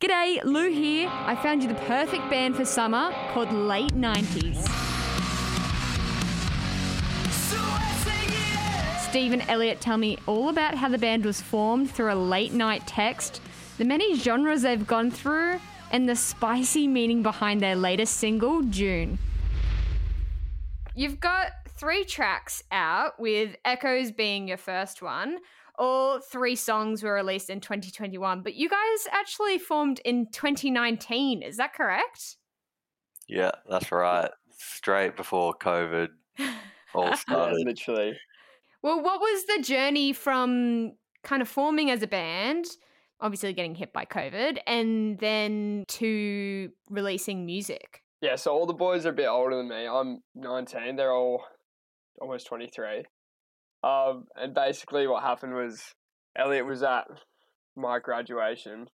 G'day, Lou here. I found you the perfect band for summer called Late 90s. Steve and Elliot tell me all about how the band was formed through a late night text, the many genres they've gone through, and the spicy meaning behind their latest single, June. You've got three tracks out, with Echoes being your first one. All three songs were released in 2021, but you guys actually formed in 2019. Is that correct? Yeah, that's right. Straight before COVID all started. literally. Well, what was the journey from kind of forming as a band, obviously getting hit by COVID, and then to releasing music? Yeah, so all the boys are a bit older than me. I'm 19. They're all almost 23. Um, and basically, what happened was Elliot was at my graduation.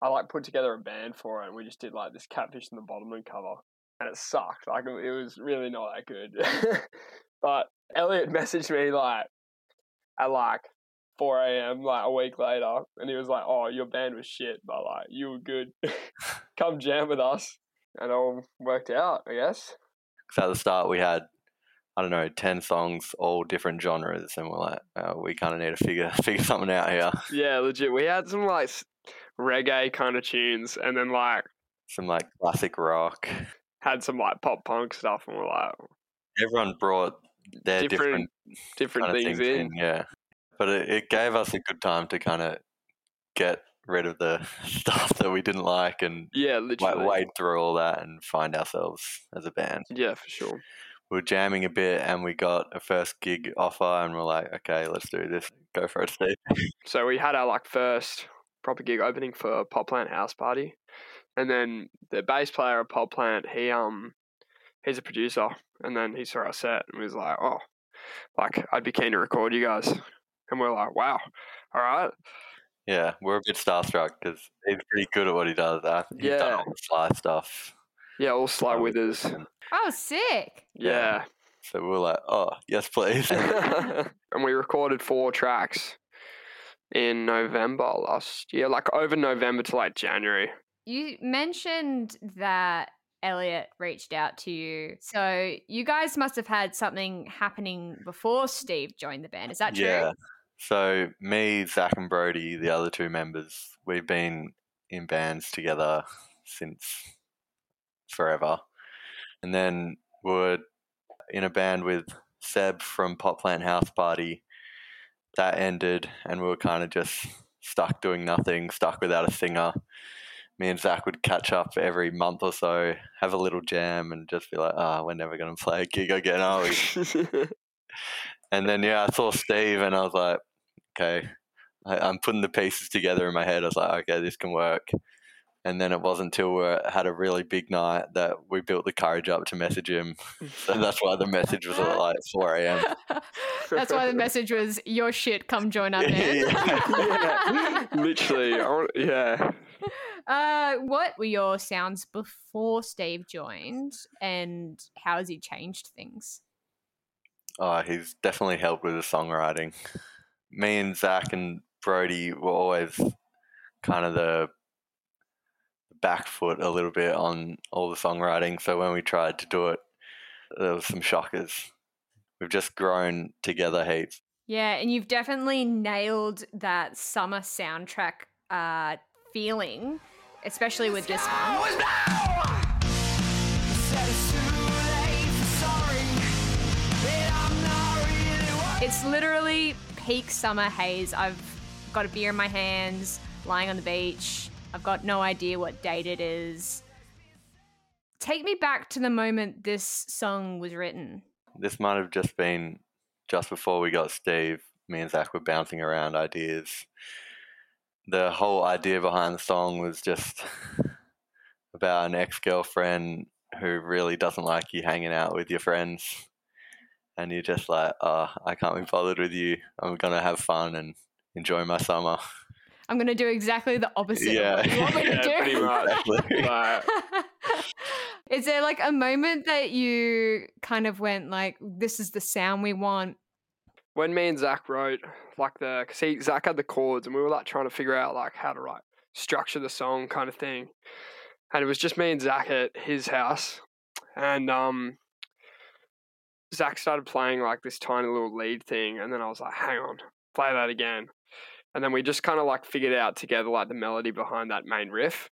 I like put together a band for it, and we just did like this Catfish and the bottom Bottlemen cover, and it sucked. Like it was really not that good. but Elliot messaged me like at like 4 a.m. like a week later, and he was like, "Oh, your band was shit, but like you were good. Come jam with us." And it all worked out, I guess. 'Cause at the start we had, I don't know, ten songs, all different genres, and we're like, oh, we kind of need to figure figure something out here. Yeah, legit. We had some like reggae kind of tunes, and then like Some like classic rock. had some like pop punk stuff, and we're like oh. Everyone brought their different different, different, kind of things, things in. in, yeah. But it, it gave us a good time to kind of get rid of the stuff that we didn't like and Yeah, like, literally. wade through all that and find ourselves as a band. Yeah, for sure. We were jamming a bit and we got a first gig offer and we're like, okay, let's do this. Go for it, Steve. So we had our like first proper gig opening for Pop Plant House Party, and then the bass player of Pop Plant, he um, he's a producer, and then he saw our set and was like, oh, like I'd be keen to record you guys, and we're like, wow, all right, Yeah, we're a bit starstruck because he's pretty good at what he does. He's done Yeah. all the sly stuff. Yeah, all Sly Withers, Oh, sick. yeah. So we were like, oh, yes, please. and we recorded four tracks in November last year, like over November to like January. You mentioned that Elliot reached out to you. So you guys must have had something happening before Steve joined the band. Is that true? yeah. So me, Zach, and Brody, the other two members, we've been in bands together since forever. And then we're in a band with Seb from Pop Plant House Party. That ended, and we were kind of just stuck doing nothing, stuck without a singer. Me and Zach would catch up every month or so, have a little jam, and just be like, "Ah, we're never going to play a gig again, are we?" And then yeah, I saw Steve, and I was like, okay, I, I'm putting the pieces together in my head. I was like, okay, this can work. And then it wasn't until we had a really big night that we built the courage up to message him. So that's why the message was at like 4 a.m. That's why the message was your shit, come join our band. yeah, literally. Want, yeah. Uh, what were your sounds before Steve joined, and how has he changed things? Oh, he's definitely helped with the songwriting. Me and Zach and Brody were always kind of the back foot a little bit on all the songwriting. So when we tried to do it, there was some shockers. We've just grown together heaps. Yeah, and you've definitely nailed that summer soundtrack uh, feeling, especially with this one. It's literally peak summer haze. I've got a beer in my hands, lying on the beach. I've got no idea what date it is. Take me back to the moment this song was written. This might have just been just before we got Steve. Me and Zach were bouncing around ideas. The whole idea behind the song was just about an ex girlfriend who really doesn't like you hanging out with your friends. And you're just like, oh, I can't be bothered with you. I'm going to have fun and enjoy my summer. I'm going to do exactly the opposite Yeah. of what you want me to Yeah, do. pretty much. Is there like a moment that you kind of went like, this is the sound we want? when me and Zach wrote, like the, cause he, Zach had the chords and we were like trying to figure out like how to write structure the song kind of thing. And it was just me and Zach at his house. And um, Zach started playing like this tiny little lead thing. And then I was like, hang on, play that again. And then we just kind of like figured out together like the melody behind that main riff.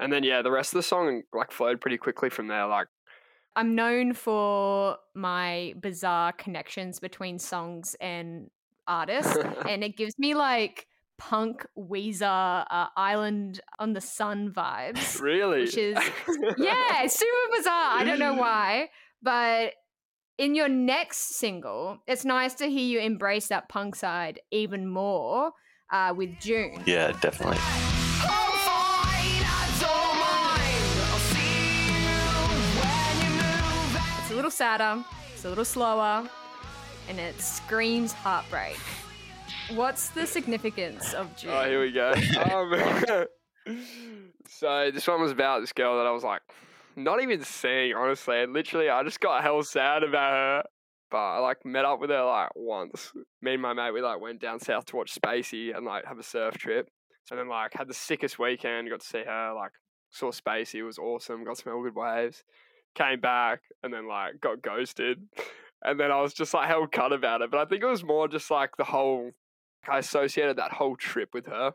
And then, yeah, the rest of the song like flowed pretty quickly from there. Like, I'm known for my bizarre connections between songs and artists, and it gives me like punk Weezer uh, Island on the Sun vibes. really? Which is, yeah, super bizarre. I don't know why, but in your next single, it's nice to hear you embrace that punk side even more uh, with June. Yeah, definitely. It's a little sadder, it's a little slower, and it screams heartbreak. What's the significance of June? Oh, here we go. Um, so this one was about this girl that I was like, not even seeing, honestly. And literally, I just got hell sad about her. But I like met up with her like once. Me and my mate, we like went down south to watch Spacey and like have a surf trip. So then like had the sickest weekend. Got to see her. Like saw Spacey. It was awesome. Got some good waves. Came back and then like got ghosted. And then I was just like hell cut about it. But I think it was more just like the whole. I associated that whole trip with her.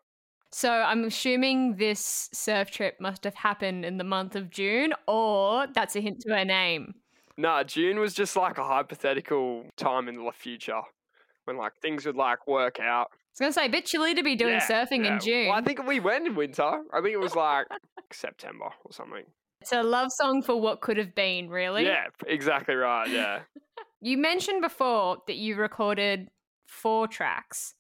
So I'm assuming this surf trip must have happened in the month of June, or that's a hint to her name. Nah, June was just like a hypothetical time in the future when like things would like work out. I was gonna say a bit chilly to be doing Yeah, surfing yeah. in June. Well, I think we went in winter. I think it was like September or something. It's a love song for what could have been, really. Yeah, exactly right. Yeah. You mentioned before that you recorded four tracks,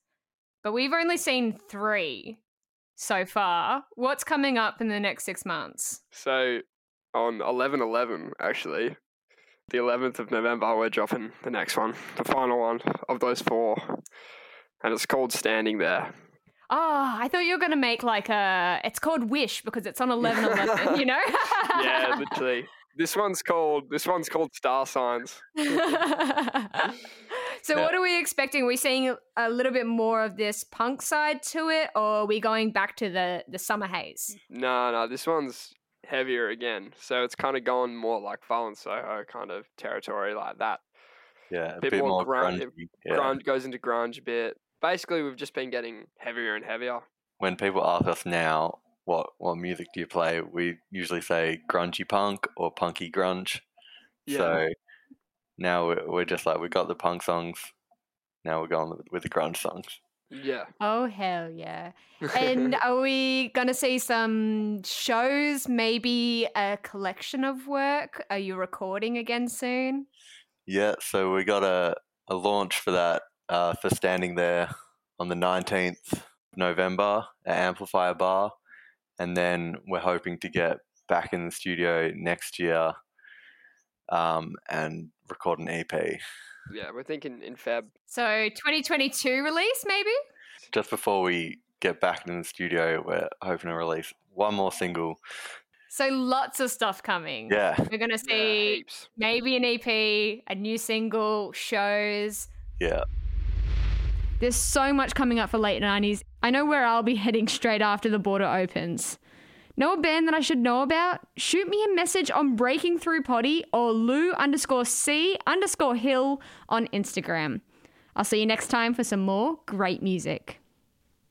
but we've only seen three so far. What's coming up in the next six months? so on 11 11, actually, the 11th of November, we're dropping the next one, the final one of those four. And it's called Standing There. Oh, I thought you were going to make like a. It's called Wish because it's on 11 11, you know? Yeah, literally. This one's called this one's called Star Signs. so, Yeah. what are we expecting? Are we seeing a little bit more of this punk side to it, or are we going back to the, the summer haze? No, no, this one's heavier again. So it's kind of going more like Violent Soho kind of territory like that. Yeah, a Bit bit, more more, grunge- grungy. Yeah. Grunge goes into grunge a bit. Basically, we've just been getting heavier and heavier. When people ask us now, what what music do you play? We usually say grungy punk or punky grunge. Yeah. So now we're, we're just like we got the punk songs. Now we're going with, with the grunge songs. Yeah. Oh, hell yeah. And are we going to see some shows, maybe a collection of work? Are you recording again soon? Yeah, so we got a, a launch for that uh, for standing there on the 19th November at Amplifier Bar. And then we're hoping to get back in the studio next year um, and record an EP. yeah, we're thinking in Feb. So 2022 release, maybe? Just before we get back in the studio, we're hoping to release one more single. So lots of stuff coming. Yeah, We're going to see heaps. maybe an EP, a new single, shows. yeah. There's so much coming up for late 90s. I know where I'll be heading straight after the border opens. Know a band that I should know about? Shoot me a message on Breaking Through Potty or Lou underscore C underscore Hill on Instagram. I'll see you next time for some more great music.